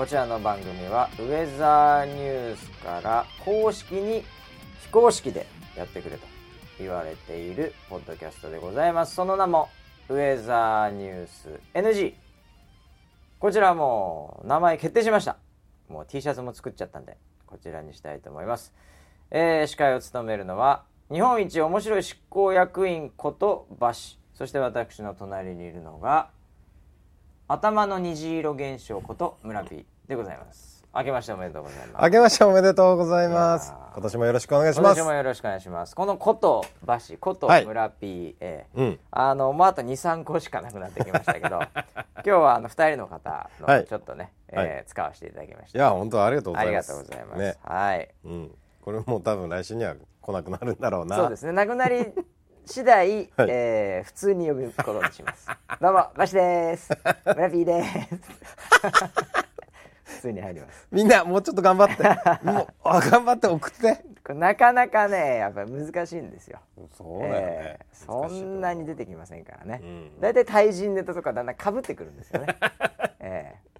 こちらの番組はウェザーニュースから公式に非公式でやってくれと言われているポッドキャストでございます。その名もウェザーニュース NG こちらもう名前決定しました。もう T シャツも作っちゃったんでこちらにしたいと思います、えー司会を務めるのは日本一面白い執行役員ことバシ。そして私の隣にいるのが頭の虹色現象こと村 P でございます。明けましておめでとうございます。明けましておめでとうございます。今年もよろしくお願いし今ます。年もよろしくお願いします。このことバシことはい。村 P、えーうん。あのもうあと23個しかなくなってきましたけど 今日はあの2人の方のはい。ちょっとね、はい。えー使わせていただきました。いや本当ありがとうごありがざいます。とうございます、ね。はい。うん。これもう多分来週には来なくなるんだろうな。そうですね。なくなり次第、はい。えー普通に呼ぶことにします。どうもバシです。村 P です普通に入ります。みんなもうちょっと頑張って。もうあ頑張って送って。なかなかねやっぱり難しいんですよ。そうだよね。え、ーそんなに出てきませんからね、うん。大体対人ネタとかだんだんかぶってくるんですよね、えー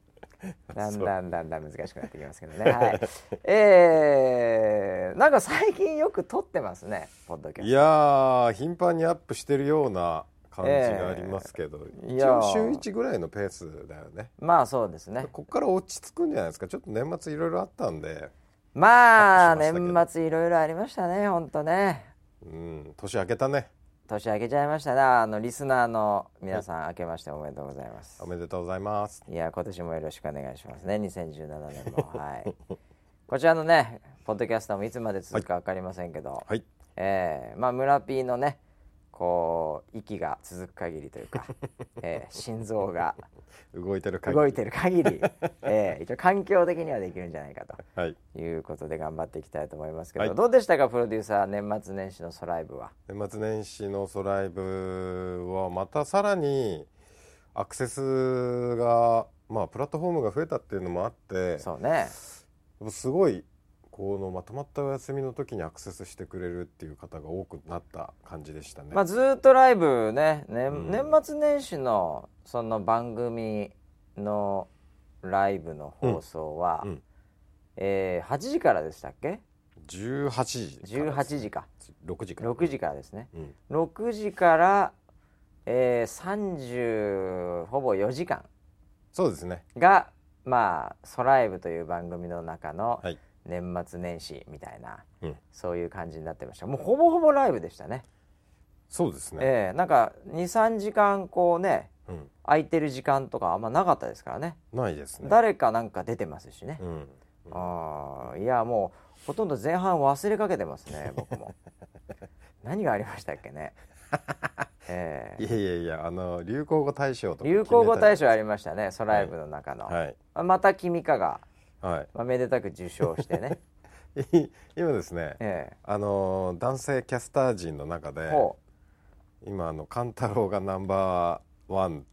だんだんだんだん難しくなってきますけどね。はい。えー、なんか最近よく撮ってますねポッドキャスト。いやー頻繁にアップしてるような感じがありますけど、一いや。ー応週1ぐらいのペースだよね。まあそうですね。こっから落ち着くんじゃないですか。ちょっと年末いろいろあったんで。まあ年末いろいろありましたね本当ね。うん年明けたね。年明けちゃいましたね。あのリスナーの皆さん明けましておめでとうございます。おめでとうございます。いや今年もよろしくお願いしますね2017年も。はい。こちらのねポッドキャストもいつまで続くか分かりませんけど、はい。えーまあ村 P のねこう息が続く限りというか、えー心臓が 動いてる限り。動いてる限り、えー一応環境的にはできるんじゃないかとはい。いうことで頑張っていきたいと思いますけど、はい。どうでしたかプロデューサー年末年始のソライブは？年末年始のソライブはまたさらにアクセスがまあプラットフォームが増えたっていうのもあってそうね。すごいこのまとまったお休みの時にアクセスしてくれるっていう方が多くなった感じでしたね。まあ、ずーっとライブね。ね、うん。年末年始のその番組のライブの放送は、うん。うん。えー8時からでしたっけ？18時から18時か。6時から。6時からですね。うん。6時から、えー、30ほぼ4時間。そうですね。がまあ「ソライブ」という番組の中のはい年末年始みたいな、うん。そういう感じになってました。もうほぼほぼライブでしたね。そうですね、ええなんか23時間こうねうん、空いてる時間とかあんまなかったですからね。ないですね。誰かなんか出てますしね。う、ん。ああいやもうほとんど前半忘れかけてますね僕も。何がありましたっけね。ええ。いやいやいやあの流行語大賞とか流行語大賞ありりましたねソライブの中の、はい。あまた君かが、はまあ、めでたく受賞してね。い今ですねえあの男性キャスター陣の中えでほ今あの勘太郎がナンバーワン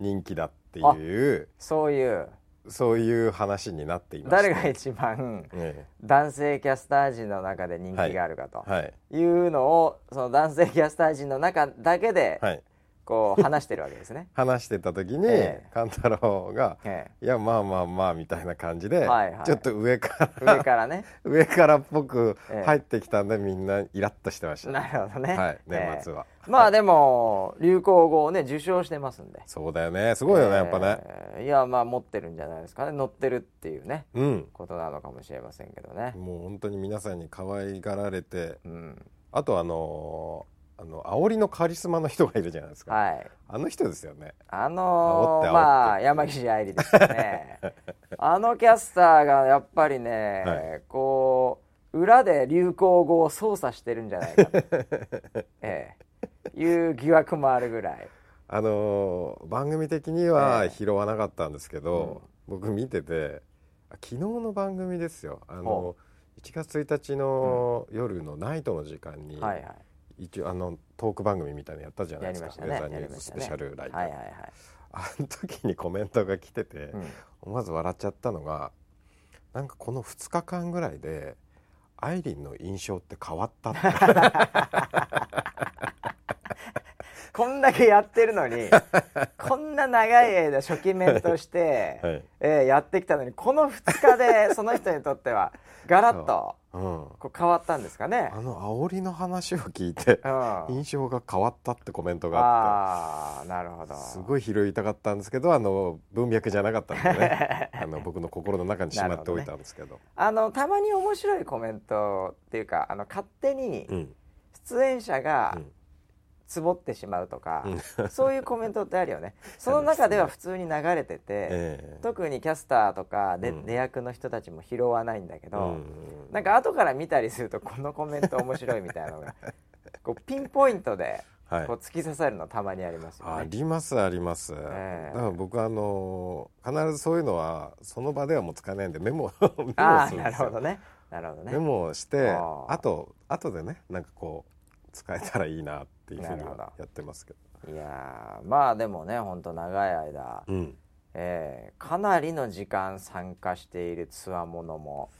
人気だっていうそういう。そういう話になっていまして。誰が一番え男性キャスター陣の中で人気があるかとえはい。いうのをその男性キャスター陣の中だけではいこう話してるわけですね。話してた時にええ。勘太郎がえ「いやまあまあまあ」みたいな感じではいはい。ちょっと上かえ、ら上からね。上からっぽくええ。入ってきたんでみんなイラッとしてました。なるほどね。はいええ。年末は。まあでも流行語をね受賞してますんで。そうだよね。すごいよねやっぱね。ええいやまあ持ってるんじゃないですかね。乗ってるっていうねうん。ことなのかもしれませんけどね。もう本当に皆さんに可愛がられてうん。あとあのあの煽りのカリスマの人がいるじゃないですか。はい。あの人ですよね。あのーまあ山岸愛理ですよね。あのキャスターがやっぱりね、はい。こう裏で流行語を操作してるんじゃないかと、ええ、いう疑惑もあるぐらい。あのー番組的にえはえ拾わなかったんですけど、僕見ててあ昨日の番組ですよ。あのほ1月1日の夜のナイトの時間に、はいはい。一応あのトーク番組みたいなのやったじゃないやですか。ね。ウェザーニューススペシャルライブ、はいはいはい。あの時にコメントが来てて、うん。思わず笑っちゃったのがなんかこの2日間ぐらいでアイリンの印象って変わったって。こんだけやってるのにこんな長い間初期面として、はい。えーやってきたのにこの2日でその人にとってはガラッとうん、こう変わったんですかね？あ。の煽りの話を聞いてうん、印象が変わったってコメントがあああなるほど。ってすごい拾いたかったんですけどあの文脈じゃなかったんでね。あの僕の心の中にしまっておいたんですけど。あのたまに面白いコメントっていうかあの勝手にうん。出演者がうんつぼってしまうとか、うん。そういうコメントってあるよね。その中では普通に流れてて、ええ。特にキャスターとかで、うん。出役の人たちも拾わないんだけど、うんなんか後から見たりするとこのコメント面白いみたいなのが こうピンポイントではい。こう突き刺さるのたまにありますよあね。りますあります、ええ。だから僕はあの必ずそういうのはその場ではもう使えないんでメモ メモするんですよ。なるほどね。なるほどね。メモをしてあと後でねなんかこう使えたらいいなっていうふうにやってますけど。いやーまあでもね本当長い間、うん。えーかなりの時間参加しているつわものも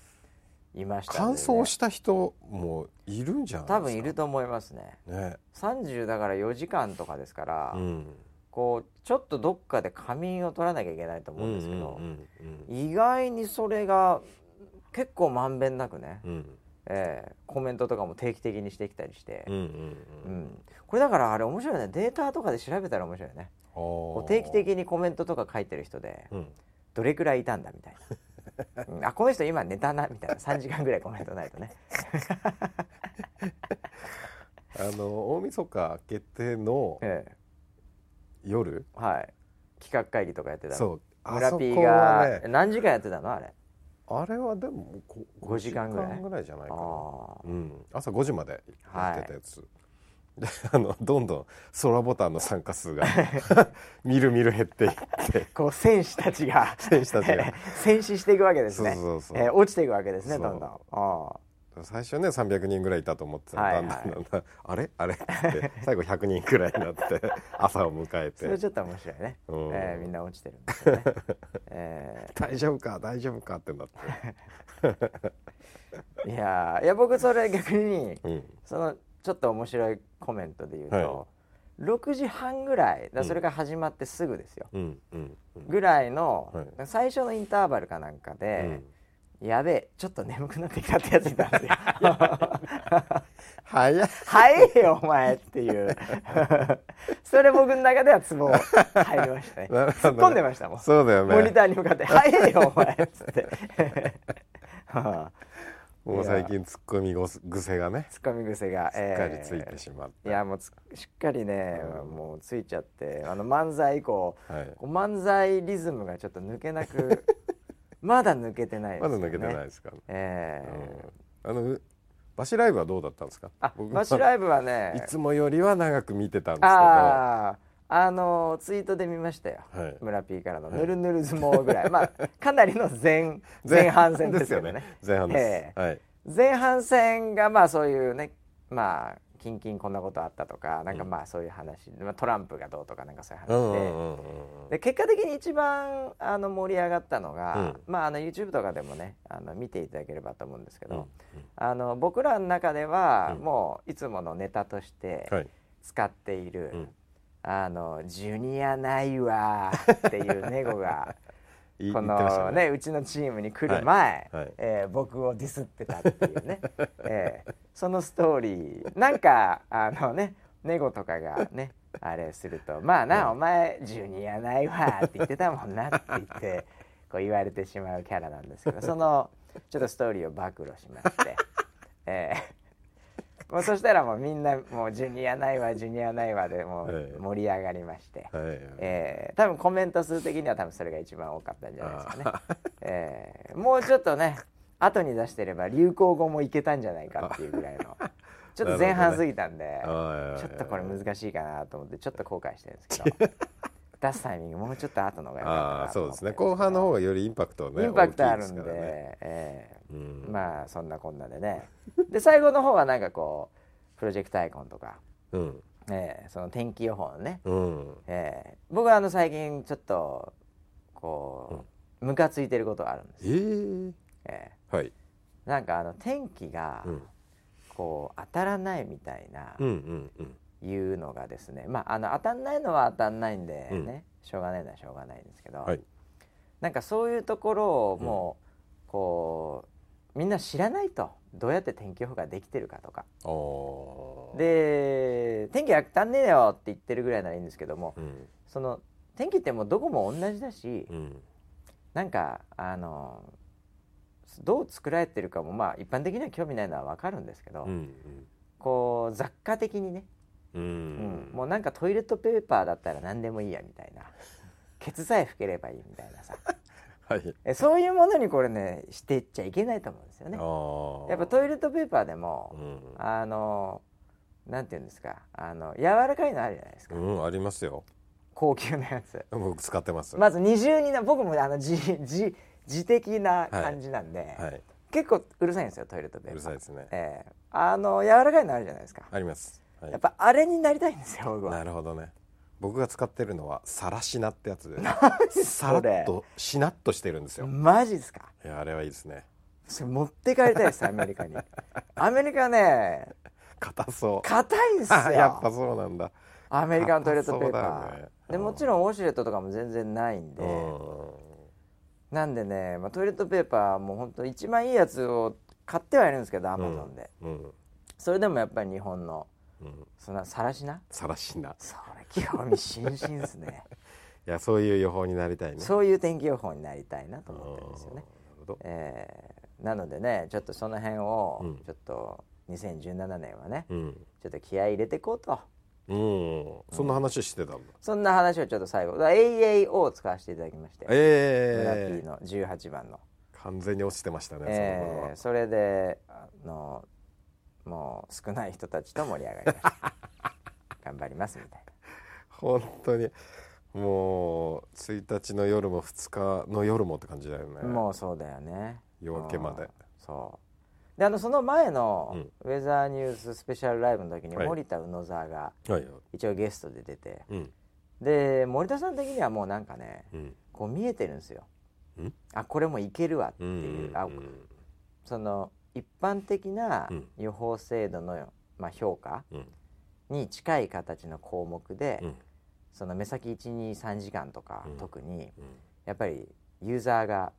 いましたね。燥した人もいるんじゃないですか？多分いると思いますね。ね。30だから4時間とかですから、うん。こうちょっとどっかで仮眠を取らなきゃいけないと思うんですけど、意外にそれが結構まんべんなくね、うんえーコメントとかも定期的にしてきたりして。うんうん、うん。うん。これだからあれ面白いね。データとかで調べたら面白いよね。こう定期的にコメントとか書いてる人でうん。どれくらいいたんだみたいな、うん。あこの人今寝たなみたいな。3時間ぐらいコメントないとね。あの大晦日明けての え夜？えはい。企画会議とかやってたの。そう。あ村そ P が、ね何時間やってたのあれ？あれはでもこ5時間ぐらい？5時間ぐらいじゃないかな。あうん、朝5時までやってたやつ、であのどんどん空ボタンの参加数が みるみる減っていって。こう戦士たちが選手たちが。戦死していくわけですね。そうそうそう。えー落ちていくわけですねどんどん。あ最初ね300人ぐらいいたと思ってたら、はいだんだんだんだんあれ？あれ？って最後100人くらいになって 朝を迎えあそれてちょっと面白いね、うん。えーみんな落ちてるんですよね、え大丈夫か？大丈夫か？ってなって、ー いやーいや僕それ逆にうん、そのちょっと面白いコメントで言うと、は6時半ぐらいだそれが始まってすぐですよ、ぐらいの、は最初のインターバルかなんかうでん、やべえちょっと眠くなってきたってやついたんですよ早い。早えよお前っていう。それ僕の中ではツボ入りましたね。突っ込んでましたもん。そうだよね。モニターに向かって「早えよお前」っつって。は あもう最近ツッコミ癖がね。ツッコミ癖がしっかりついてしまって、いやもうつしっかりね、うん。もうついちゃってあの漫才以降はい、漫才リズムがちょっと抜けなくまだ抜けてないですよね。まだ抜けてないですか？ら、ええ。うん、あのうバシライブはどうだったんですか？バシライブはね。いつもよりは長く見てたんですけど。あああのツイートで見ましたよ、はい。村 P からの「はい。ぬるぬる相撲」ぐらい、まあかなりの前 前半戦ですよね。前半です、え。はい。前半戦がまあそういうねまあキンキンこんなことあったとかなんかまあそういう話、まあ、トランプがどうとかなんかそういう話で,、で結果的に一番あの盛り上がったのが、うん。まああの YouTube とかでもねあの見ていただければと思うんですけど、うん。あの僕らの中ではうん。もういつものネタとしてはい。使っている、うん。あのジュニアないわっていうネゴがいこのねうちのチームに来る前、はい。はい。えー僕をディスってたっていうね、えーそのストーリーなんかあのねネゴとかがねあれすると「まあな、うんお前ジュニアないわ」って言ってたもんなって言ってこう言われてしまうキャラなんですけどそのちょっとストーリーを暴露しまして、えーもうそしたらもうみんなもうジュニアないわジュニアないわでもうええ。盛り上がりまして。はい。えー多分コメント数的には多分それが一番多かったんじゃないですかね。えーもうちょっとね後に出してれば流行語もいけたんじゃないかっていうぐらいの。ちょっと前半過ぎたんで、はいちょっとこれ難しいかなと思ってちょっと後悔してるんですけど。出すタイミングもうちょっと後の方が良かったあなあそうですね。後半の方がよりインパクトねインパクトあるんでね。えまあそんなこんなでね。で最後の方はなんかこうプロジェクトアイコンとか、うん。えーその天気予報のね。うん。えー僕はあの最近ちょっとこうムカついてることがあるんですえー、えはい。ーなんかあの天気がうん。こう当たらないみたいなうんうんうん。いうのがですね。まああの当たんないのは当たんないんでね、うん。しょうがないのはしょうがないんですけど、はい。なんかそういうところをもう、こうみんな知らないと。どうやって天気予報ができてるかとか。で天気当たんねえよって言ってるぐらいならいいんですけどもうん。その天気ってもうどこも同じだし、うん。なんかあのどう作られてるかもまあ一般的には興味ないのは分かるんですけど、うんこう雑貨的にね、うん。ううん。もうなんかトイレットペーパーだったら何でもいいやみたいな。ケツさえ拭ければいいみたいなさはい。えそういうものにこれねしていっちゃいけないと思うんですよね。やっぱトイレットペーパーでもう、ん。あのなんていうんですかあの柔らかいのあるじゃないですか、うんありますよ。高級なやつ。僕使ってます。まず二重にな僕もあの自自自的な感じなんで、はい。結構うるさいんですよトイレットペーパー。うるさいですね。ええ。あの柔らかいのあるじゃないですか、あります。はい。やっぱあれになりたいんですよ僕は。なるほどね僕が使ってるのはさらしなってやつで。そされらっとしなっとしてるんですよ。マジですか？いやあれはいいですね。それ持って帰りたいですアメリカに。アメリカね硬そう。硬いんですよ。あやっぱそうなんだ。アメリカのトイレットペーパ硬そうだよね。ー、でもちろんウォシュレットとかも全然ないんで、うん。なんでね、まあ、トイレットペーパーも本当一番いいやつを買ってはいるんですけどアマゾンで、うん。それでもやっぱり日本のうん。そんなさらしな？さらしな。それ興味津々ですね。いやそういう予報になりたいね。そういう天気予報になりたいなと思ってるんですよね、なるほど。えーなのでねちょっとその辺をうん。ちょっと2017年はねうん。ちょっと気合い入れていこうと。うん。そんな話してたん。だそんな話をちょっと最後 AAO を使わせていただきまして、村え P の18番の、え完全に落ちてましたねえーそれであのもう少ない人たちと盛り上がりました。頑張りますみたい本当に。もう1日の夜も2日の夜もって感じだよね。な、もうそうだよね。夜明けまで。うんそう。であのその前のうん。ウェザーニューススペシャルライブの時にはい。森田宇野沢がはい。一応ゲストで出て。うん。で森田さん的にはもうなんかねうん。こう見えてるんですよ。ん。あこれもいけるわってうん。いう、あうん。その一般的なうん。予報精度の、まあ、評価うん。に近い形の項目で、うんその目先123時間とか、うん。特にうん。やっぱりユーザーが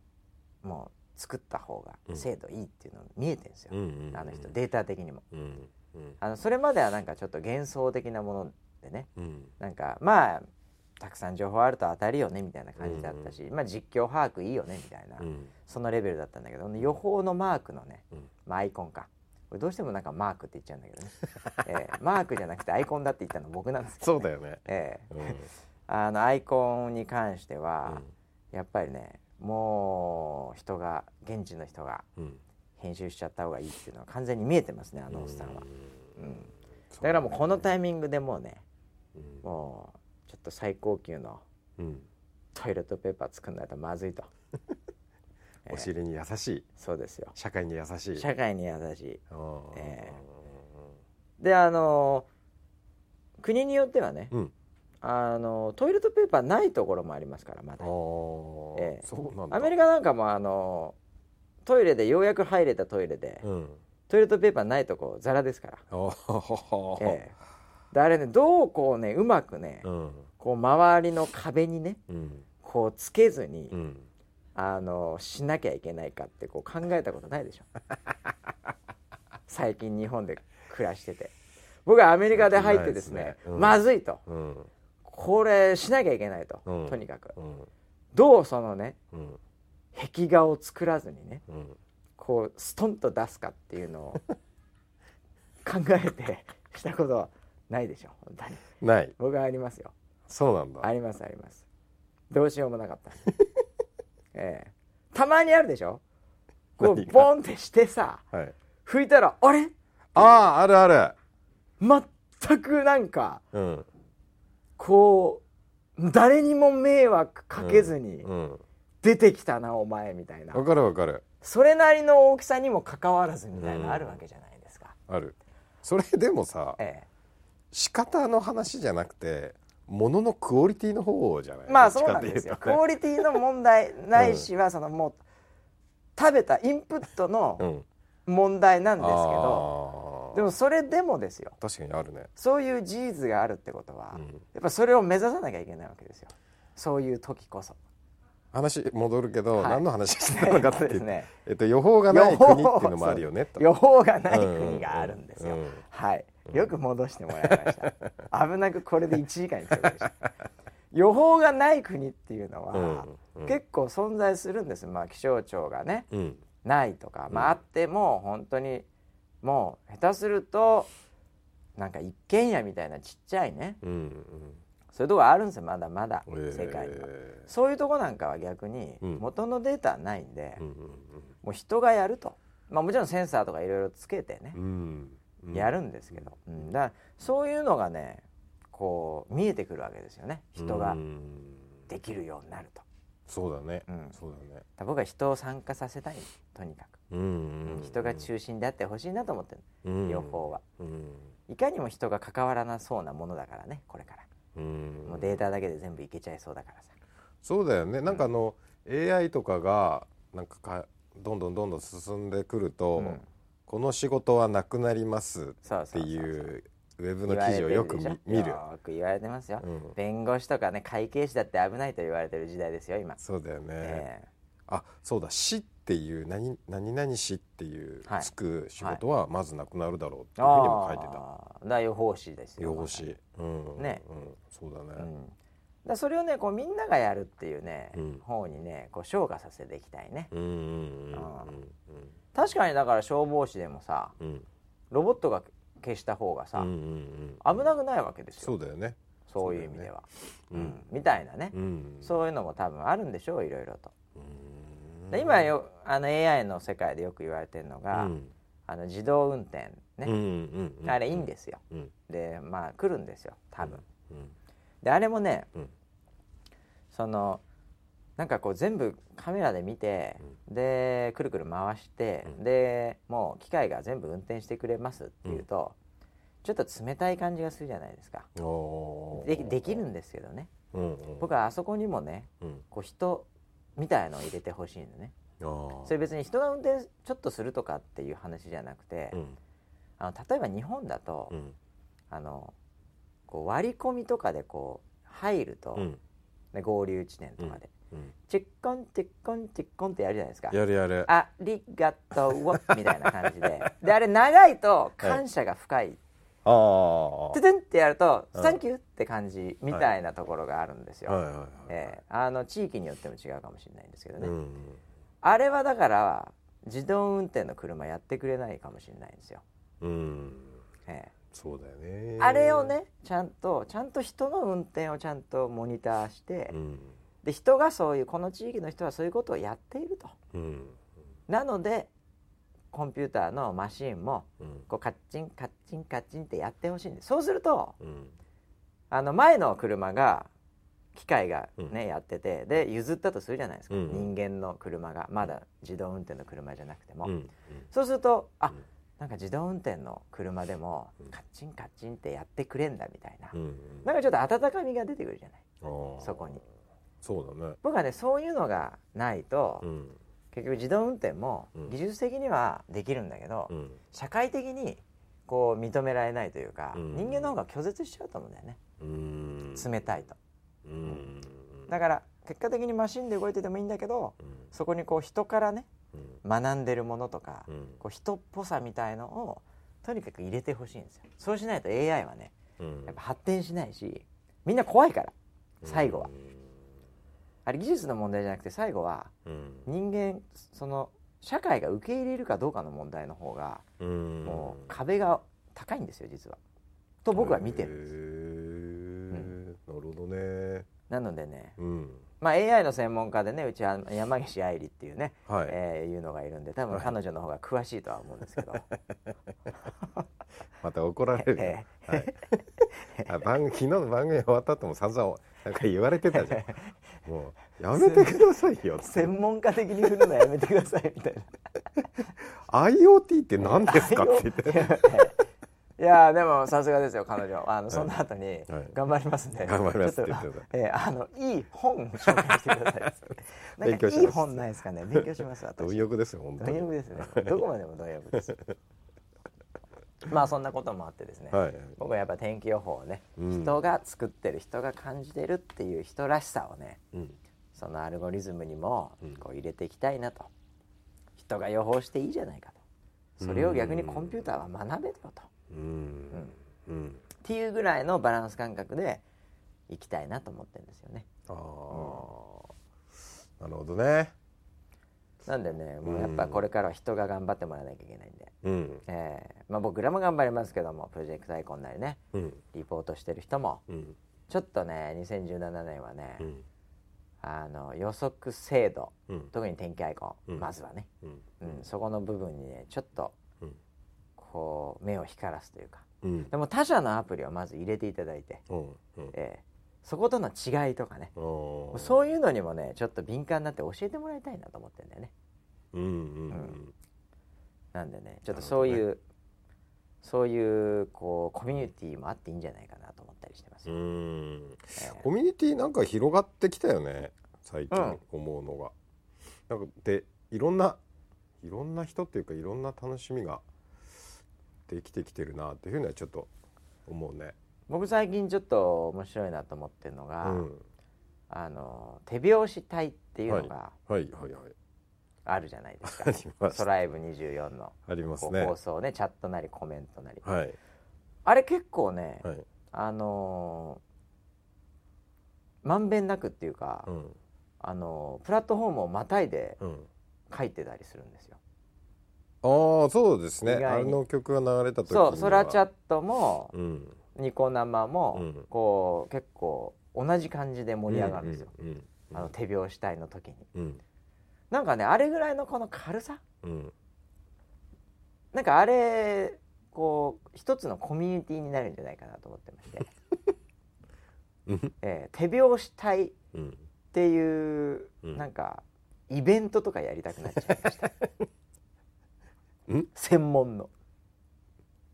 もう作った方がうん。精度いいっていうの見えてるんですよ、うんうんあの人データ的にも。うん。うん。あのそれまではなんかちょっと幻想的なものでねうん。なんかまあたくさん情報あると当たるよねみたいな感じだったし、まあ、実況把握いいよねみたいな、うん。そのレベルだったんだけど予報のマークのね、うん。まあ、アイコンかどうしてもなんかマークって言っちゃうんだけどね、えーマークじゃなくてアイコンだって言ったの僕なんですけど、そうだよね。えーうん。あのアイコンに関しては、うん。やっぱりねもう人が現地の人がうん。編集しちゃった方がいいっていうのは完全に見えてますねあのおっさんは、うん。うん。だからもうこのタイミングでもうねうん。もうちょっと最高級のうん。トイレットペーパー作んないとまずいとお尻に優しい。そうですよ。社会に優しい。社会に優しい。うんえであの国によってはね、うん。あのトイレットペーパーないところもありますからまだ。ええアメリカなんかもあのトイレでようやく入れたトイレで、うん。トイレットペーパーないとこザラですから、ええであれねどうこうねうまくね、うん。こう周りの壁にねうん。こうつけずに、うんあのしなきゃいけないかってこう考えたことないでしょ。最近日本で暮らしてて。僕はアメリカで入ってですねね。うん。まずいと。うん。これしなきゃいけないと、うん。とにかく。うん。どうそのねうん。壁画を作らずにねうん。こうストンと出すかっていうのを 考えてしたことはないでしょ本当に。ない。僕はありますよ。そうなんだ。ありますあります。どうしようもなかった ええ。たまにあるでしょ？こう何が？ボンってしてさはい。拭いたらあれ？あああるある。全くなんかうん。こう誰にも迷惑かけずにうん出てきたな、お前みたいな。わかるわかる。それなりの大きさにもかかわらずみたいなあるわけじゃないですか、ある。それでもさえ。仕方の話じゃなくてもののクオリティの方じゃない？え、まあそうなんですよ。クオリティの問題ないしはそのもう食べたインプットのうん。問題なんですけどあでもそれでもですよ。確かにあるね、そういう事実があるってことは、うん。やっぱそれを目指さなきゃいけないわけですよ。そういう時こそ。話戻るけど、はい。何の話してたのかって ね。えっと、予報がない国っていうのもあるよねと。予報がない国があるんですよ、うんうん。うん。はいよく戻してもらいました。危なくこれで1時間に来ました。予報がない国っていうのは、うんうん。結構存在するんです。まあ気象庁がねうん。ないとか、まああっても本当にもう下手するとなんか一軒家みたいなちっちゃいねうんうん。そういうとこあるんですよ。まだまだえー。世界には、そういうとこなんかは逆にうん。元のデータはないんで、うんうんもう人がやると、まあ、もちろんセンサーとかいろいろつけてね。う、んうんやるんですけど、うん。だからそういうのがねこう見えてくるわけですよね。人がうん。できるようになると、そうだね、うん。そうだね。僕は人を参加させたい。とにかく、うん。うん。うん人が中心であってほしいなと思ってる、うん。予報は。うん。いかにも人が関わらなそうなものだからねこれから、うん。もうデータだけで全部いけちゃいそうだからさ。そうだよね。なんかあの、AI とかがなんかかどんどんどんどん進んでくると、うんこの仕事はなくなりますっていうウェブの記事をよく見見る。よく言われてますよ、うん。弁護士とかね会計士だって危ないと言われてる時代ですよ今、そうだよね、えあそうだ。死っていう何何々死っていうはいつく仕事はまずなくなるだろうってえいうふうにも書いてた、あー。だ予報士ですよ予報士、うん、ねうん、そうだうん、ね、だそれをねこうみんながやるっていうね、うん。方にねこう昇華させていきたいね。うん、うんうんあ確かにだから消防士でもさうん。うんロボットが消した方がさ、うんうんうん。危なくないわけですよ。そうだよね。そういう意味では。う、うん。ん。みたいなね、うん。そういうのも多分あるんでしょういろいろと。今よあの AI の世界でよく言われてるのが、うん。あの自動運転ね、うんうんうんあれいいんですよ。うん。でまあ来るんですよ多分。うん。であれもね、うん。そのなんかこう全部カメラで見て、でくるくる回して、うん。でもう機械が全部運転してくれますっていうと、ちょっと冷たい感じがするじゃないですか。でできるんですけどね。うんうん。僕はあそこにもねうん。こう人みたいのを入れてほしいのね。それ別に人が運転ちょっとするとかっていう話じゃなくて、うん。あの例えば日本だと、うん。あのこう割り込みとかでこう入ると、合流地点とかで、うんチェッコンチェッコンチェッコンってやるじゃないですか。やるやる。ありがとうわみたいな感じで。であれ長いと感謝が深い。ああトゥトゥンってやると「うん。サンキュー」って感じみたいなところがあるんですよ。はいはいはい。ええ。あの地域によっても違うかもしれないんですけどね、うん。あれはだから自動運転の車やってくれないかもしれないんですよ。うん。ええ。そうだよね。あれをねちゃんとちゃんと人の運転をちゃんとモニターして、うんで人がそういうこの地域の人はそういうことをやっていると。うん。なのでコンピューターのマシンもうん。こうカッチンカッチンカッチンってやってほしいんです。そうするとうん。あの前の車が機械がね、やっててで譲ったとするじゃないですか、うん人間の車が。まだ自動運転の車じゃなくても、うんそうするとあ、うん。なんか自動運転の車でもカッチンカッチンってやってくれんだみたいな、うんなんかちょっと温かみが出てくるじゃない。そこにそうだね。僕はねそういうのがないと、うん。結局自動運転もうん。技術的にはできるんだけど、うん。社会的にこう認められないというか、うん。人間の方が拒絶しちゃうと思うんだよね。うん。冷たいと。うん。だから結果的にマシンで動いててもいいんだけどうん。そこにこう人からねうん。学んでるものとか、うん。こう人っぽさみたいのをとにかく入れてほしいんですよ。そうしないと AI はねうん。やっぱ発展しないしみんな怖いから最後は、あれ技術の問題じゃなくて最後はうん。人間その社会が受け入れるかどうかの問題の方がうん。もう壁が高いんですよ実は。と僕は見てるんです。なるほどね。なのでね、うん。まあ、AI の専門家でねうちは山岸愛理っていうね、はい。えーいうのがいるんで多分はい。彼女の方が詳しいとは思うんですけど、また怒られるよ。えはい。あ番組昨日の番組終わった後も散々なんか言われてたじゃん もうやめてくださいよ専門家的に振るのやめてくださいみたいな。IoT って何ですかって。言って。いやーでもさすがですよ彼女あのその後にはい。頑張りますんで、頑張りますって言ってた。えーあのいい本紹介してください。なん勉強します。かいい本ないですかね。勉強します私。貪欲ですよ本当に。貪欲ですね。どこまでも貪欲ですまあそんなこともあってですね、はい。僕はやっぱ天気予報をね、うん。人が作ってる人が感じてるっていう人らしさをねうん。そのアルゴリズムにもうん。こう入れていきたいなと。人が予報していいじゃないかと。それを逆にコンピューターは学べよと、うん。うん。っていうぐらいのバランス感覚でいきたいなと思ってるんですよね。ああなるほどねなんでねもうやっぱこれからは人が頑張ってもらわなきゃいけないんで、うん。えーまあ、僕らも頑張りますけどもプロジェクトアイコンなりね。うん。リポートしてる人も。うん。ちょっとね2017年はね、うん。あの予測精度。うん。特に天気アイコン、うん。まずはね、うん。うん、そこの部分にねちょっとうん。こう目を光らすというか。うん。でも他社のアプリをまず入れていただいて、えーそことの違いとかね。そういうのにもねちょっと敏感になって教えてもらいたいなと思ってんだよね。うんうんなんでねちょっとそういう、そういうこうコミュニティもあっていいんじゃないかなと思ったりしてます、うん。うんえ。ーコミュニティなんか広がってきたよね最うん。近思うのが、なんかでいろんないろんな人っていうかいろんな楽しみができてきてるなっていうふうにはちょっと思うね僕最近ちょっと面白いなと思ってるのが、うん。あの手拍子隊っていうのがはい。はい。はい。あるじゃないですか、あります。ソライブ24の。ありますね。放送ねチャットなりコメントなり、はい。あれ結構ね、はい。あのーまんべんなくっていうか、うん。あのープラットフォームをまたいでうん。書いてたりするんですよ。ああそうですね。あの曲が流れた時には。そうソラチャットもうんニコ生も、うん。こう結構同じ感じで盛り上がるんですよ、あの手拍子隊の時に。うん。なんかねあれぐらいのこの軽さ？うん。なんかあれこう一つのコミュニティになるんじゃないかなと思ってまして、うん。えー手拍子隊っうん。ていう、うん。なんかイベントとかやりたくなっちゃいました。ん？専門の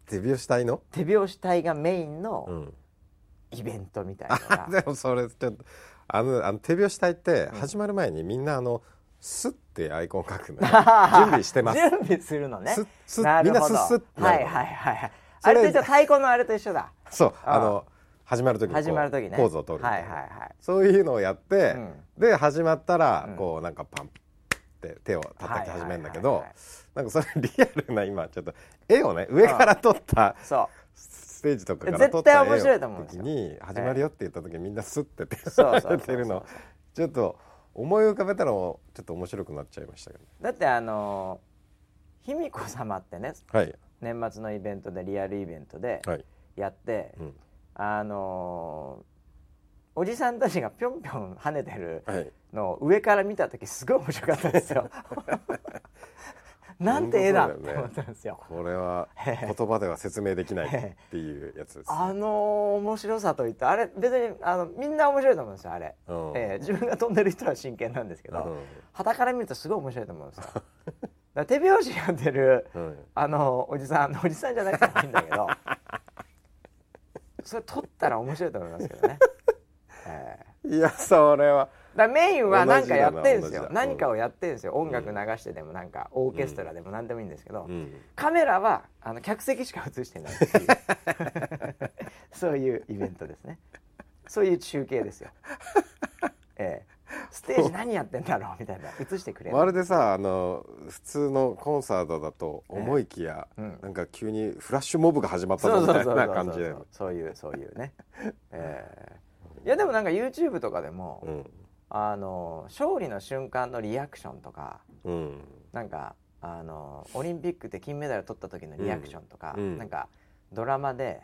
手拍子隊の？手拍子隊がメインのうん。イベントみたいなのが、でもそれちょっとあのあの手拍子隊って始まる前にみんなあのスッてアイコン書くのよ。準備してます。準備するのね。スッスッみんなるほど。なスッスッってはいはいはいあれと一緒太鼓のあれと一緒だ。そうああ。の始まる時始まる時ね。ポーズを取るはいはいはい。そういうのをやって、うん。で始まったら、うん。こうなんかパンって手を叩き始めるんだけどはいはいはいはい。なんかそれリアルな今ちょっと絵をね上から撮ったそステージとかから撮った絵を時に始まるよって言った時にみんなスッて手をそうそうそうそう。やってるの。ちょっと思い浮かべたらちょっと面白くなっちゃいましたけど。うだってあの卑弥呼様ってねはい。年末のイベントでリアルイベントではい、やって、うん。あのおじさんたちがぴょんぴょん跳ねてるはい、のを上から見た時すごい面白かったですよ。なんて絵だって思ったんですよ。これは言葉では説明できないっていうやつです、あの面白さといってあれ別にあのみんな面白いと思うんですよあれ、うん。えー自分が飛んでる人は真剣なんですけど、うん。旗から見るとすごい面白いと思うんですよ。だ手拍子やってるうん。あのおじさんおじさんじゃなくてもいいんだけど それ撮ったら面白いと思いますけどね。えーいやそれはだメインは何かやってんですよ。何かをやってんですよ。音楽流してでもなんかオーケストラでも何でもいいんですけど、うん。カメラはあの客席しか映してないっていう。そういうイベントですね。そういう中継ですよ、ええ。ステージ何やってんだろうみたいな。映してくれる。まるでさあの普通のコンサートだと思いきや、ええ。うん。なんか急にフラッシュモブが始まったみたいな感じでそうそういうそういうね、ええ。いやでもなんか YouTube とかでも、うんあの勝利の瞬間のリアクションとかうん。なんかあのオリンピックで金メダル取った時のリアクションとか、うん。なんかドラマで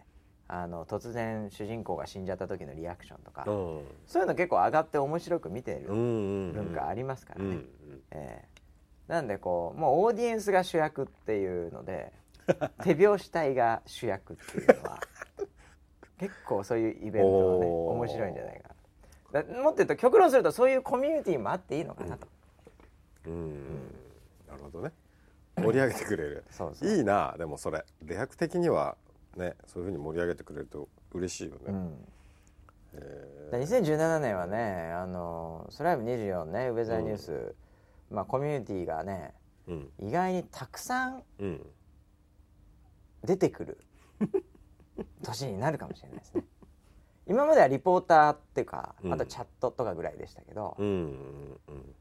あの突然主人公が死んじゃった時のリアクションとか、うん。そういうの結構上がって面白く見てる文化ありますからね、なんでこうもうオーディエンスが主役っていうので 手拍子隊が主役っていうのは結構そういうイベントはね 面白いんじゃないかもっと言うと極論するとそういうコミュニティもあっていいのかなと、うんなるほどね。盛り上げてくれる。いいなでもそれ。出役的にはねそういうふうに盛り上げてくれると嬉しいよね、うん。えで2017年はねあのソライブ24ねウェザーニュース、まあコミュニティがねーうん。意外にたくさんうん。出てくる年になるかもしれないですね今まではリポーターっていうかうん。あとチャットとかぐらいでしたけど、うんうんうん。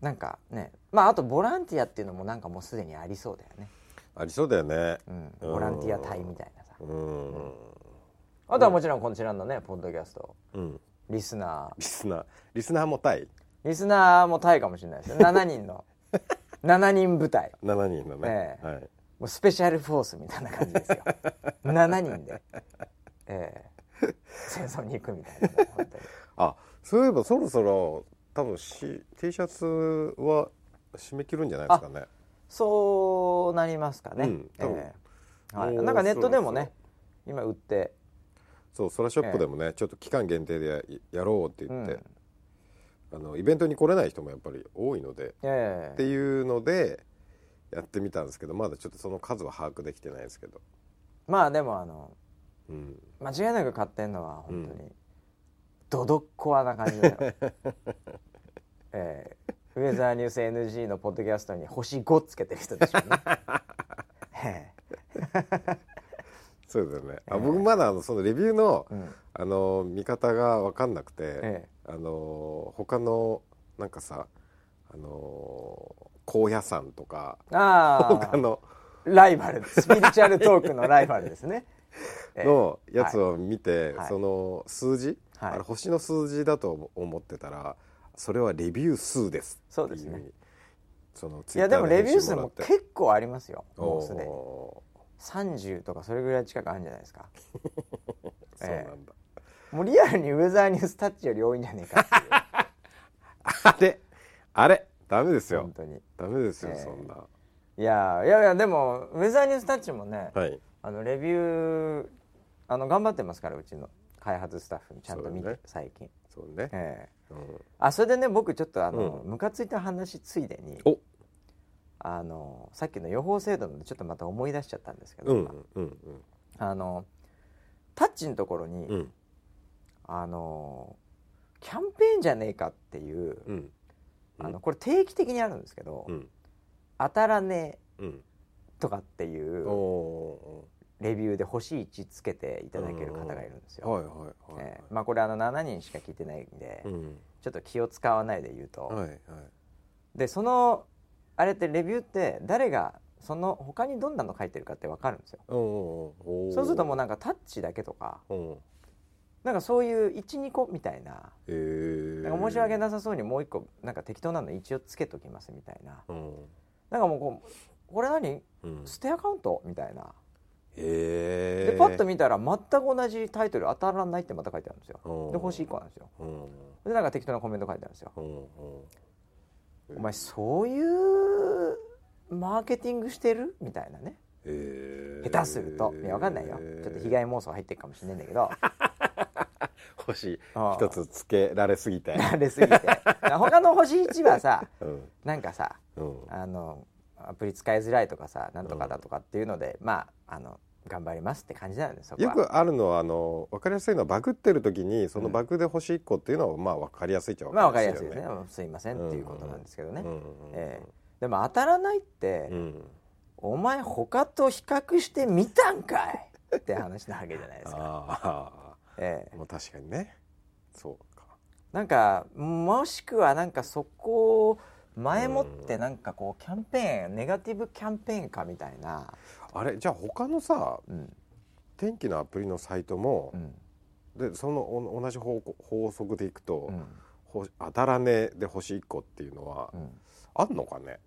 なんかねまああとボランティアっていうのもなんかもうすでにありそうだよね、ありそうだよね。うん、ボランティア隊みたいなさ。うん。あとはもちろんこちらのねポッドキャスト。うん。リスナリスナー。リスナーもタイ。ーリスナーもタイかもしれないですよ。7人の。7人部隊7人のね、ええ。はい。もうスペシャルフォースみたいな感じですよ。7人で、ええ 戦争に行くみたいなね本当にあそういえばそろそろ多分し T シャツは締め切るんじゃないですかね。そうなりますかね、うんええ。はい、なんかネットでもね今売って、そうソラショップでもね、ちょっと期間限定でややろうってう言ってん、あのイベントに来れない人もやっぱり多いのでええ。っていうのでやってみたんですけどまだちょっとその数は把握できてないですけど、まあでもあのうん、間違いなく買ってんのは本当に、うドドッコアな感じだよ、ええ。ウェザーニュース NG のポッドキャストに星5つけてる人でしょうね。え そうですよね、あええ。僕まだあのそのレビューのえうん。あの見方が分かんなくて、えあの他のなんかさあの高野山とかえああ他のライバルスピリチュアルトークのライバルですね、ええのやつを見て、はい。その数字、はい。あれ星の数字だと思ってたらそれはレビュー数ですそうですね。そのいやでもレビュー数も結構ありますよ。もうすでに。お30とかそれぐらい近くあるんじゃないですか。ー そうなんだ、もうリアルにウェザーニュースタッチより多いんじゃねえかっていう。あれあれダメですよ。本当に。ダメですよ、ええそんな。いやいやいやでもウェザーニュースタッチもね、はいあのレビューあの頑張ってますからうちの開発スタッフにちゃんと見て、ね。最近、そうね、ええ。うん。あそれでね僕ちょっとあの、うん。ムカついた話ついでにお。あのさっきの予報制度のでちょっとまた思い出しちゃったんですけど、うん今。うんあのタッチのところに、うん。うんあのキャンペーンじゃねえかっていう、うん。あのこれ定期的にあるんですけど、うん。当たらねえうん。とかっていうおレビューで星1つけていただける方がいるんですよ。まあこれあの7人しか聞いてないんで、うん。ちょっと気を使わないで言うと、はいはい。でそのあれってレビューって誰がその他にどんなの書いてるかって分かるんですよ。そうするともうななんかタッチだけとかうん。なんかそういう12個みたいななんか申し訳なさそうにもう一個なんか適当なの一応つけときますみたいな。うん。なんかもうこうこれ何？うん。ステアカウント？みたいなでパッと見たら全く同じタイトル当たらないってまた書いてあるんですよ。うん。で星1個なんですよ。うん。でなんか適当なコメント書いてあるんですよ。お前そういうマーケティングしてる？みたいなね。下手すると。いやわかんないよ。ちょっと被害妄想入ってるかもしれないんだけど。星一つつけられすぎて。慣れすぎて。他の星1はさうん。なんかさうん。あのアプリ使いづらいとかさなんとかだとかっていうので、まああの頑張りますって感じなんですそこは。よくあるのはあの分かりやすいのはバグってる時にそのバグで星1個っていうのはまあ分かりやすいっちゃまあわかりやすいよですね。すいませんっていうことなんですけどね、うんうんええ。でも当たらないって、うん。お前他と比較してみたんかいって話なわけじゃないですか、あええ。あまあ確かにね。そうか。なんかもしくはなんかそこを前もってなんかこうキャンペーンネガティブキャンペーンかみたいな、あれじゃあ他のさうん天気のアプリのサイトもう、ん。でそのお同じ法法則でいくと、うん。ほ当たらねで星1個っていうのは、うん。あんのかね？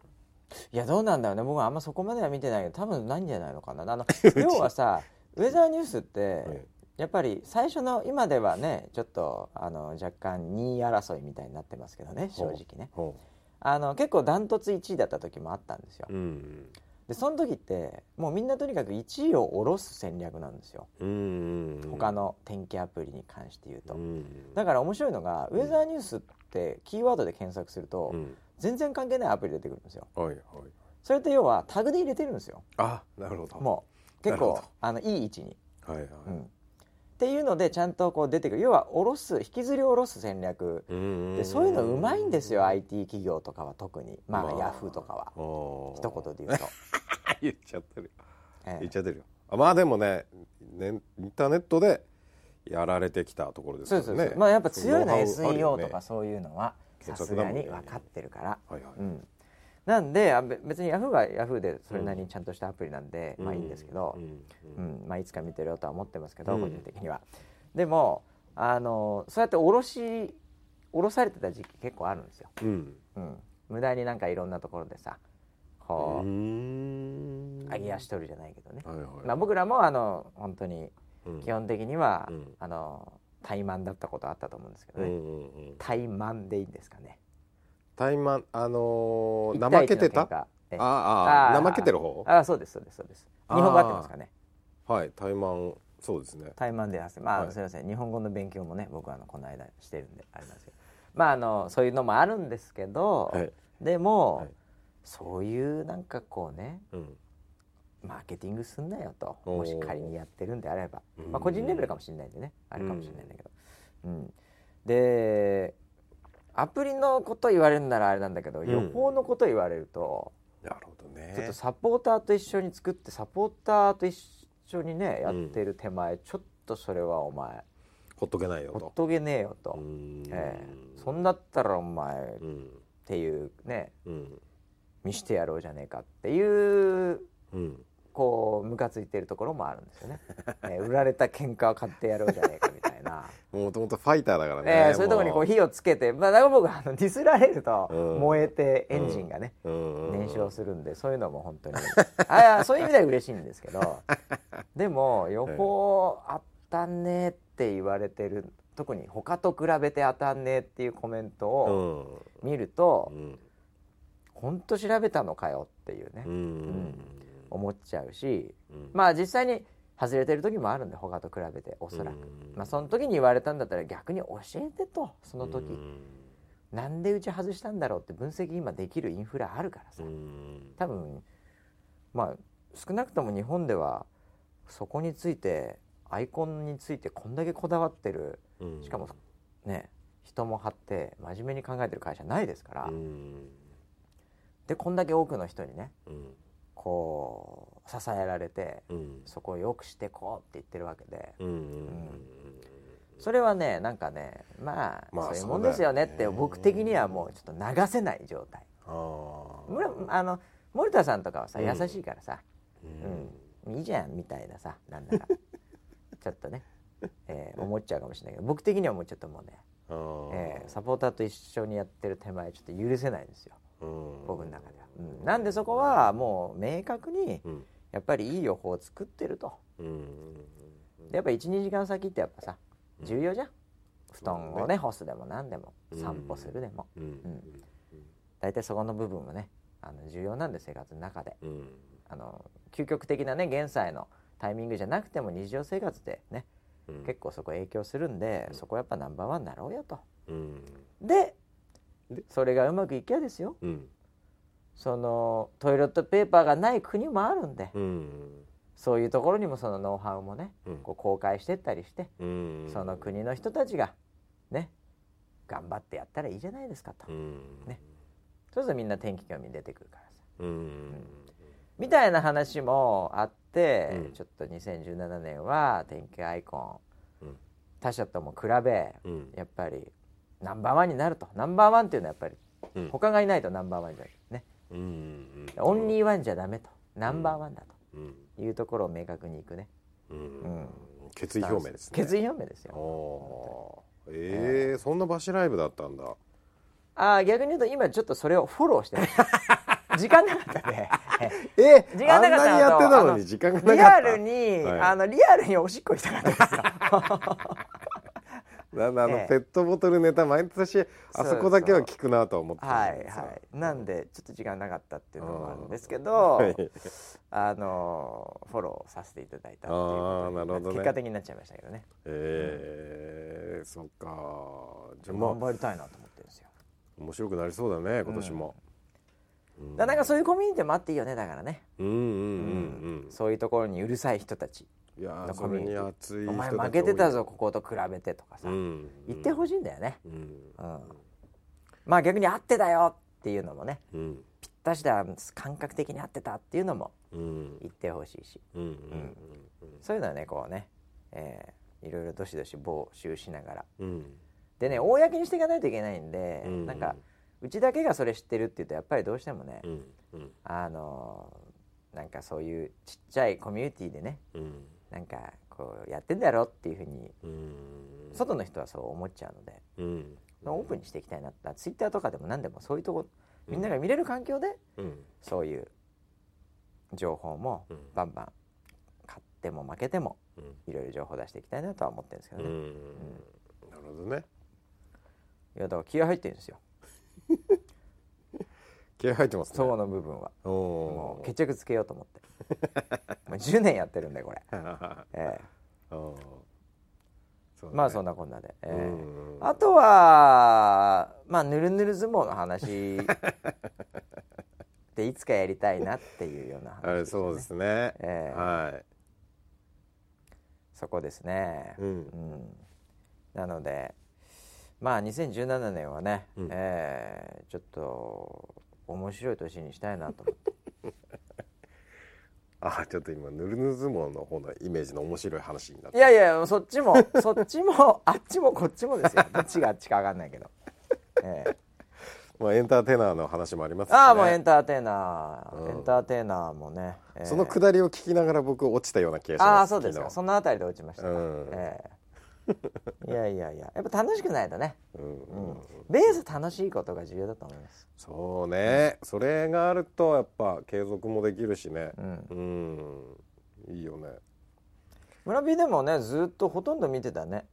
いやどうなんだろうね。僕はあんまそこまでは見てない。けど多分ないんじゃないのかな。あの 要はさウェザーニュースって、はいやっぱり最初の今ではねちょっとあの若干2位争いみたいになってますけどね正直ね。ほあの結構ダントツ1位だった時もあったんですよ。ううん。でその時ってもうみんなとにかく1位を下ろす戦略なんですよ。うん他の天気アプリに関して言うと。うんだから面白いのがウェザーニュースってキーワードで検索するとうん。全然関係ないアプリ出てくるんですよ。はいはい。それって要はタグで入れてるんですよ。あなるほど。もう結構あのいい位置に、はいはい。うん、っていうのでちゃんとこう出てくる。要は下ろす引きずり下ろす戦略。うんでそういうのうまいんですよ。IT 企業とかは特に。まあまあ。ヤフーとかは。一一言で言うと、言っちゃってるよ。ええ。言っちゃってるよ。あまあでもねねインターネットでやられてきたところですそうそうそう。まあやっぱ強いの SEO ね。とかそういうのはさすがに分かってるから、はいはい。うん、なんで別に Yahoo が Yahoo でそれなりにちゃんとしたアプリなんで、まあいいんですけどう、ん。ううん。んまあ、いつか見てるよとは思ってますけど、うん。個人的には。でもあのそうやっておろしおろされてた時期結構あるんですよ。うん。うん、無駄になんかいろんなところでさこうう、ん。上げ足取るじゃないけどね、はいはい。まあ、僕らもあの本当にうん。基本的には、うん。あの怠慢だったことあったと思うんですけどね、うんうんうん。怠慢でいいんですかね怠慢あのー怠けてた？あああー。怠けてる方？あそうですそうですそうです。日本語合ってますかね？はい怠慢そうですね。怠慢で発生。まあ、はい。すみません。日本語の勉強もね僕はあのこの間してるんでありますけど。まああのそういうのもあるんですけど、はい。でも、はい。そういうなんかこうねうん。マーケティングすんなよと。もし仮にやってるんであれば、うん。まあ、個人レベルかもしれないんでね。あれかもしれないんだけど、うん。でアプリのこと言われるならあれなんだけど、ん。予報のこと言われるとなるほどね。ちょっとサポーターと一緒に作ってサポーターと一緒にねやってる手前、ちょっとそれはお前ほっとけないよと。ほっとけねえよと、うん。ええ。そんだったらお前っうん。ていうねうん。見してやろうじゃねえかっていううんこうムカついてるところもあるんですよね、え ー売られた喧嘩を買ってやろうじゃねえかみたいな、もともとファイターだからねえーそういうところにこう火をつけてまあだから僕はあのディスられるとうん。燃えてエンジンがね、うん。燃焼するんでそういうのも本当に。あそういう意味では嬉しいんですけど でも予報当たんねえって言われてる特に他と比べて当たんねえっていうコメントうをん。見ると、うん。本当調べたのかよっていうね、うん思っちゃうしうん。まあ実際に外れてる時もあるんで他と比べておそらく、うん。まあその時に言われたんだったら逆に教えてとその時、うん。なんでうち外したんだろうって分析今できるインフラあるからさ、うん。多分まあ少なくとも日本ではそこについてアイコンについてこんだけこだわってる。うん。しかもね人も張って真面目に考えてる会社ないですから、うん。でこんだけ多くの人にねうんこう支えられてうん。そこを良くしてこうって言ってるわけで。うんうんそれはねなんかねまあ、まあそういうもんですよねって僕的にはもうちょっと流せない状態。あの森田さんとかはさうん。優しいからさ、ーうん、いいじゃんみたいなさなんなら。ちょっとね、えー思っちゃうかもしれないけど。僕的にはもうちょっともうね、えーサポーターと一緒にやってる手前ちょっと許せないんですよ。うん僕の中では、うん、なんでそこはもう明確にうん。やっぱりいい予報を作ってると。やっぱ12時間先ってやっぱさ重要じゃん。布団をねね。干すでも何でもうん。散歩するでも。うん。うん。大体そこの部分もねあの重要なんで生活の中で。うん。あの究極的なね現在のタイミングじゃなくても日常生活でねうん。結構そこ影響するんで、うん。そこやっぱナンバーワンになろうよと。でそれがうまくいきゃですよ。うん。そのトイレットペーパーがない国もあるんで、うん。そういうところにもそのノウハウもね、うん。こう公開してったりして、うん。その国の人たちがね頑張ってやったらいいじゃないですかと、うん。ね。そうするとみんな天気興味出てくるからさ。うん。みたいな話もあって、うん。ちょっと2017年は天気アイコン、うん。他社とも比べうん。やっぱりナンバーワンになると。ナンバーワンっていうのはやっぱりうん。他がいないとナンバーワンじゃない。ね。うんオンリーワンじゃダメと。ナンバーワンだうん。というところを明確にいくね。うん。決意表明ですね。決意表明ですあよーええそんなバシライブだったんだ。ああ逆に言うと今ちょっとそれをフォローしてます 時間なかったね。え時間なかったのとあんなにやってたのあに時間がなかった。リアルに、はい。あのリアルにおしっこしたかったですよ なんだあのええ。ペットボトルネタ毎年あそこだけは聞くなとは思ってたはいはい。なんでちょっと時間なかったっていうのもあるんですけど、はい。あのフォローさせていただいたっていうことあーなるほどね。結果的になっちゃいましたけどね。ええそっか。じゃあま頑張りたいなと思ってるんですよ。あ面白くなりそうだね今年も。だからなんかそういうコミュニティもあっていいよねだからね、うんうんうん。うん。そういうところにうるさい人たちいやそれに熱いお前負けてたぞここと比べてとかさ、うん。言ってほしいんだよね、うん。うん。まあ逆に合ってたよっていうのもね。うん。ぴったしだ感覚的に合ってたっていうのもうん。行ってほしいし。そういうのはねこうね、えーいろいろどしどし募集しながら。でね公にしていかないといけないんで、うんなんかうちだけがそれ知ってるっていうとやっぱりどうしてもね、うん。うん。あのーなんかそういうちっちゃいコミュニティでねうんなんかこうやってんだろっていうふうにうん。外の人はそう思っちゃうので、うん。オープンにしていきたいな。ってツイッターとかでも何でもそういうとこみんなが見れる環境でうん。そういう情報もうん。バンバン買っても負けてもうん。いろいろ情報出していきたいなとは思ってるんですけどね、うん。なるほどね。いやだから気合入ってるんですよ。気合入ってますね。その部分は。おもうお決着つけようと思ってもう10年やってるんでこれ、えおそうえまあそんななこんなで、ええ。うん。あとはまあぬるぬる相撲の話。でいつかやりたいなっていうような話あれそうですね。ええ。はそこですね。いうん。うん。なのでまあ2017年はね、うん。えーちょっと面白い年にしたいなと思ってあちょっと今ぬるぬる相撲の方のイメージの面白い話になって。いやいやそっちも そっちもあっちもこっちもですよ。どっちがあっちか分かんないけど、ええ。まあエンターテイナーの話もありますしね。ああもうエンターテイナー、うん。エンターテイナーもね、ええ。そのくだりを聞きながら僕落ちたような気がしますああそうですか。昨そのあたりで落ちましたか、うん。ええいやいやいや。やっぱ楽しくないとね、日うんうん、ベース楽しいことが重要だと思います。そうね。それがあるとやっぱ継続もできるしね。うん。うん。いいよね。村人でもねずっとほとんど見てたね。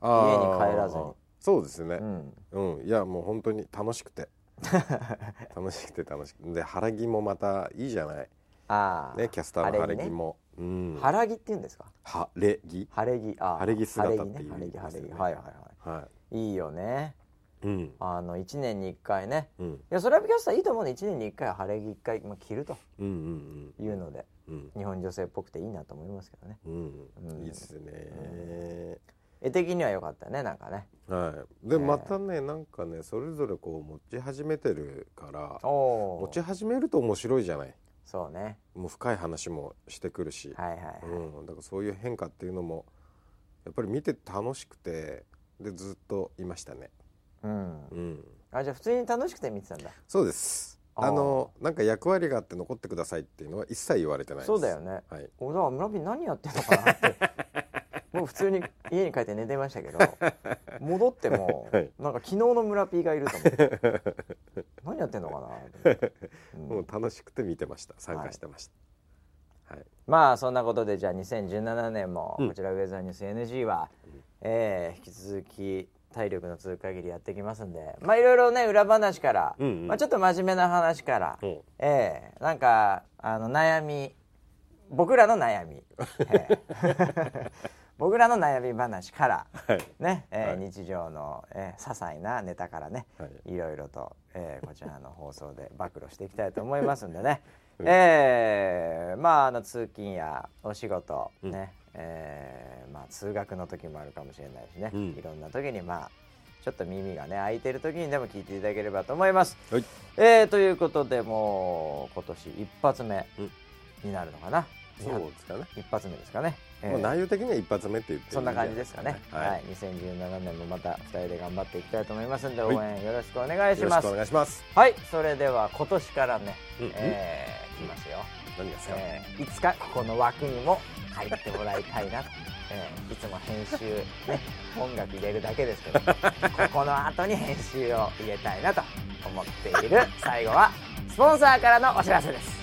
家に帰らずに。そうですね。うん。うん、いやもう本当に楽しくて。楽しくて楽しく。てで晴れ着もまたいいじゃないああねキャスターの晴れ着ね。も、うん。晴れ着って言うんですか？晴れ着。晴れ着。ああ晴れ着姿っていう晴れ着ね。晴れ着晴れ着意味ですよねはいはい。ははい。いいよね。うん。あの1年に1回ね。うん。いやそれはキャスターいいと思うね。1年に1回は晴れ着1回まあ着ると。うんうんいうので。うん。日本女性っぽくていいなと思いますけどね。うん、うん。いいですね、絵的には良かったねなんかね。はい。でえーまたねなんかねそれぞれこう持ち始めてるから持ち始めると面白いじゃないそうね。もう深い話もしてくるし、はいはいはい、うん、だからそういう変化っていうのもやっぱり見てて楽しくてでずっといましたね、うん。うん、あじゃあ普通に楽しくて見てたんだ。そうです。あのなんか役割があって残ってくださいっていうのは一切言われてないです。そうだよね。はい。俺だから村人何やってんのかなってもう普通に家に帰って寝てましたけど 戻っても、はい。なんか昨日の村 P がいると思って。何やってんのかな？うん。もう楽しくて見てました。参加してました。はい、まあそんなことでじゃあ2017年もうん。こちらウェザーニュース NG は、えー引き続き体力の続く限りやっていきますんで。まあいろいろね裏話から、うんうん。まあ、ちょっと真面目な話から、うん。えーなんかあの悩み僕らの悩み、えー僕らの悩み話から、はい。ねえ日常の、えー些細なネタからね、はい。いろいろと、えーこちらの放送で暴露していきたいと思いますんでね、うん。えーまああの通勤やお仕事うん。ね、えーまあ、通学の時もあるかもしれないしね、うん。いろんな時にまあちょっと耳がね開いてる時にでも聞いていただければと思います。はい。えーということでもう今年一発目うん。になるのかな、そうですかね、一発目ですかね。えー。まあ、内容的には一発目って言ってそんな感じですかね。は、はい。い、2017年もまた2人で頑張っていきたいと思いますんで、応はい。援よろしくお願いします。よろしくお願いします。はい、それでは今年からね、うんえー、来ますよ。何ですか、えーいつかここの枠にも入ってもらいたいなと。えーいつも編集ね 音楽入れるだけですけどここの後に編集を入れたいなと思っている。最後はスポンサーからのお知らせです